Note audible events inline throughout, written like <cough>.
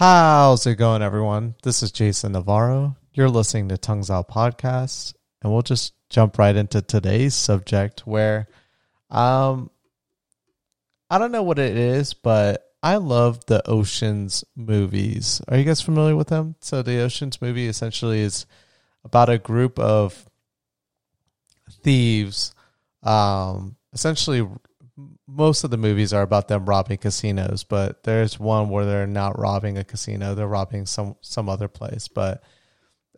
How's it going, everyone? This is Jason Navarro. You're listening to Tongues Out Podcast, and we'll just jump right into today's subject where um I don't know what it is, but I love the Oceans movies. Are you guys familiar with them? So the Oceans movie essentially is about a group of thieves um essentially most of the movies are about them robbing casinos, but there's one where they're not robbing a casino; they're robbing some some other place. But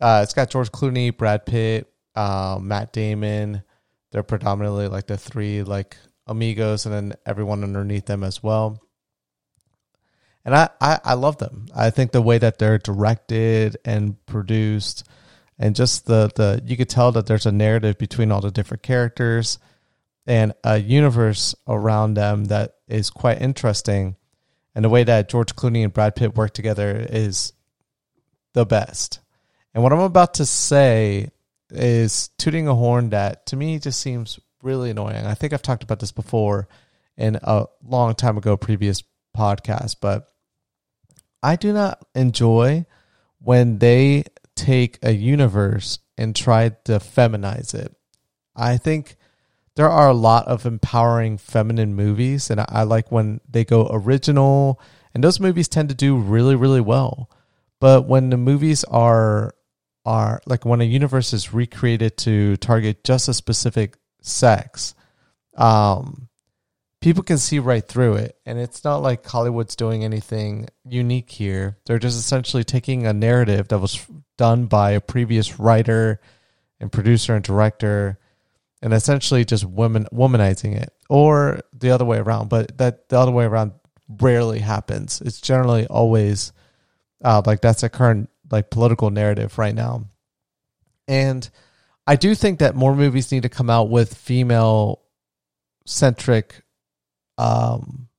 uh, it's got George Clooney, Brad Pitt, um, Matt Damon. They're predominantly like the three like amigos, and then everyone underneath them as well. And I, I, I love them. I think the way that they're directed and produced, and just the the you could tell that there's a narrative between all the different characters and a universe around them that is quite interesting. And the way that George Clooney and Brad Pitt work together is the best. And what I'm about to say is tooting a horn that to me just seems really annoying. I think I've talked about this before in a long time ago previous podcast, but I do not enjoy when they take a universe and try to feminize it. I think there are a lot of empowering feminine movies, and I, I like when they go original, and those movies tend to do really, really well. But when the movies are are like when a universe is recreated to target just a specific sex, um, people can see right through it. And it's not like Hollywood's doing anything unique here. They're just essentially taking a narrative that was done by a previous writer and producer and director and essentially just women womanizing it or the other way around but that the other way around rarely happens. It's generally always uh, like that's a current like political narrative right now. And i do think that more movies need to come out with female centric um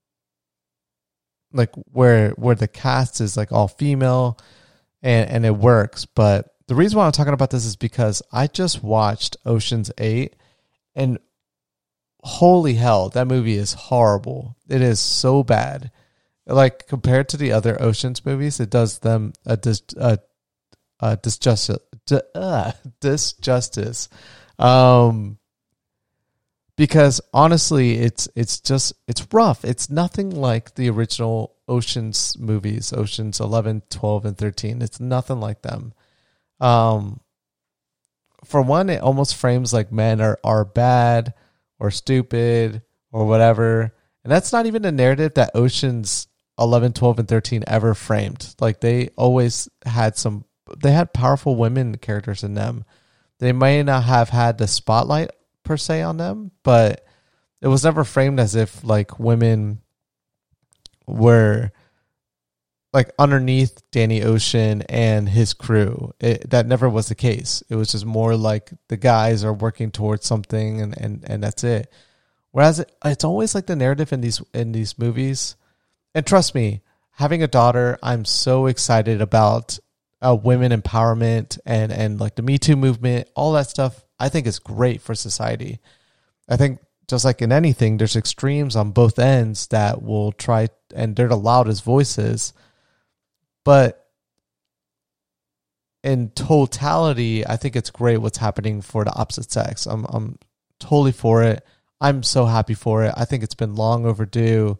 like where where the cast is like all female and and it works. But the reason why i'm talking about this is because i just watched oceans 8 and holy hell, that movie is horrible. It is so bad. Like compared to the other Oceans movies, it does them a dis a, a disjustice. Uh, disjustice. Um, because honestly, it's it's just it's rough. It's nothing like the original Oceans movies, Oceans 11, 12, and 13. It's nothing like them. Um, for one, it almost frames like men are, are bad or stupid or whatever. And that's not even a narrative that Oceans 11, 12, and 13 ever framed. Like they always had some, they had powerful women characters in them. They may not have had the spotlight per se on them, but it was never framed as if like women were like underneath Danny Ocean and his crew. It, that never was the case. It was just more like the guys are working towards something and, and, and that's it. Whereas it, it's always like the narrative in these in these movies. And trust me, having a daughter, I'm so excited about uh, women empowerment and and like the Me Too movement, all that stuff. I think is great for society. I think just like in anything, there's extremes on both ends that will try and they're the loudest voices but in totality, I think it's great what's happening for the opposite sex. I'm I'm totally for it. I'm so happy for it. I think it's been long overdue,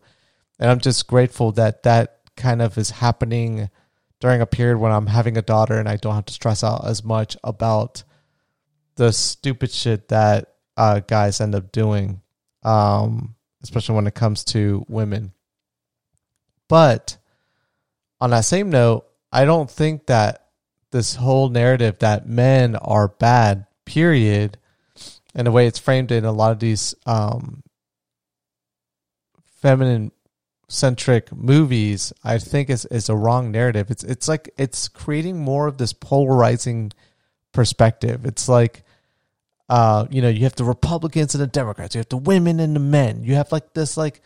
and I'm just grateful that that kind of is happening during a period when I'm having a daughter and I don't have to stress out as much about the stupid shit that uh, guys end up doing, um, especially when it comes to women. But on that same note, I don't think that this whole narrative that men are bad, period, and the way it's framed in a lot of these um, feminine centric movies, I think is is a wrong narrative. It's it's like it's creating more of this polarizing perspective. It's like uh, you know, you have the Republicans and the Democrats, you have the women and the men. You have like this like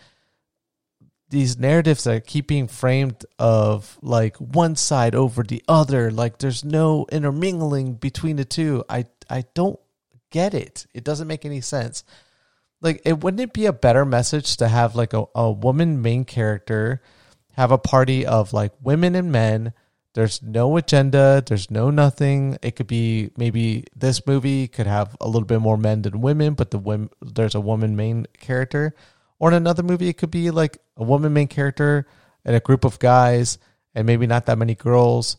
these narratives that keep being framed of like one side over the other like there's no intermingling between the two i i don't get it it doesn't make any sense like it wouldn't it be a better message to have like a, a woman main character have a party of like women and men. There's no agenda. There's no nothing. It could be maybe this movie could have a little bit more men than women, but the women there's a woman main character. Or in another movie, it could be like a woman main character and a group of guys, and maybe not that many girls.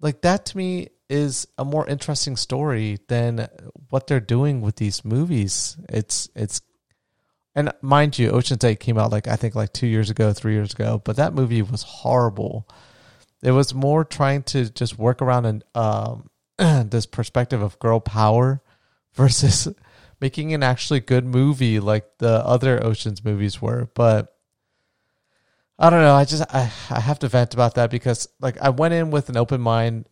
Like that to me is a more interesting story than what they're doing with these movies. It's it's and mind you, Ocean's Eight came out like I think like two years ago, three years ago, but that movie was horrible. It was more trying to just work around an um, <clears throat> this perspective of girl power <laughs> versus making an actually good movie like the other Ocean's movies were. But I don't know. I just I, I have to vent about that because like I went in with an open mind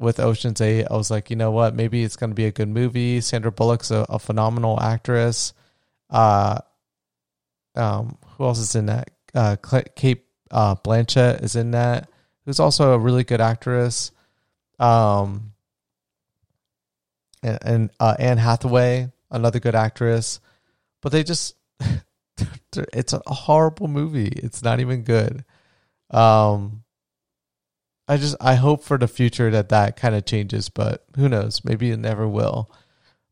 with Ocean's Eight. I was like, you know what? Maybe it's going to be a good movie. Sandra Bullock's a, a phenomenal actress. Uh, um, who else is in that? Uh, Cate uh, Blanchett is in that, who's also a really good actress. Um, and, and uh, Anne Hathaway, another good actress, but they just <laughs> it's a horrible movie. It's not even good. Um, I just I hope for the future that that kind of changes, but who knows? Maybe it never will.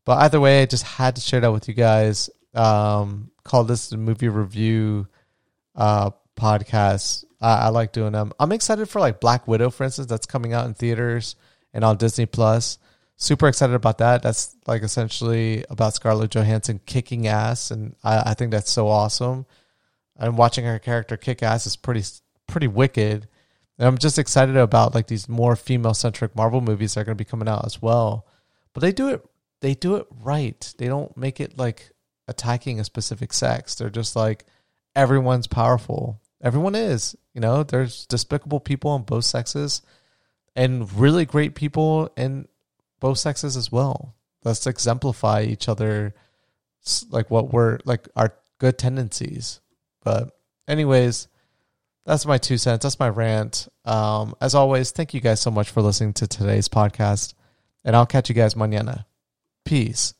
But either way, I just had to share that with you guys. Um, call this the movie review uh podcast. I, I like doing them. I'm excited for like Black Widow, for instance, that's coming out in theaters and on Disney Plus super excited about that. That's like essentially about Scarlett Johansson kicking ass, and I, I think that's so awesome. And watching her character kick ass is pretty pretty wicked. And I'm just excited about like these more female centric Marvel movies that are going to be coming out as well. But they do it they do it right. They don't make it like attacking a specific sex. They're just like everyone's powerful. Everyone is. You know, there's despicable people on both sexes and really great people in both sexes as well. Let's exemplify each other, like what we're like our good tendencies. But, anyways, that's my two cents. That's my rant. Um, as always, thank you guys so much for listening to today's podcast, and I'll catch you guys mañana. Peace.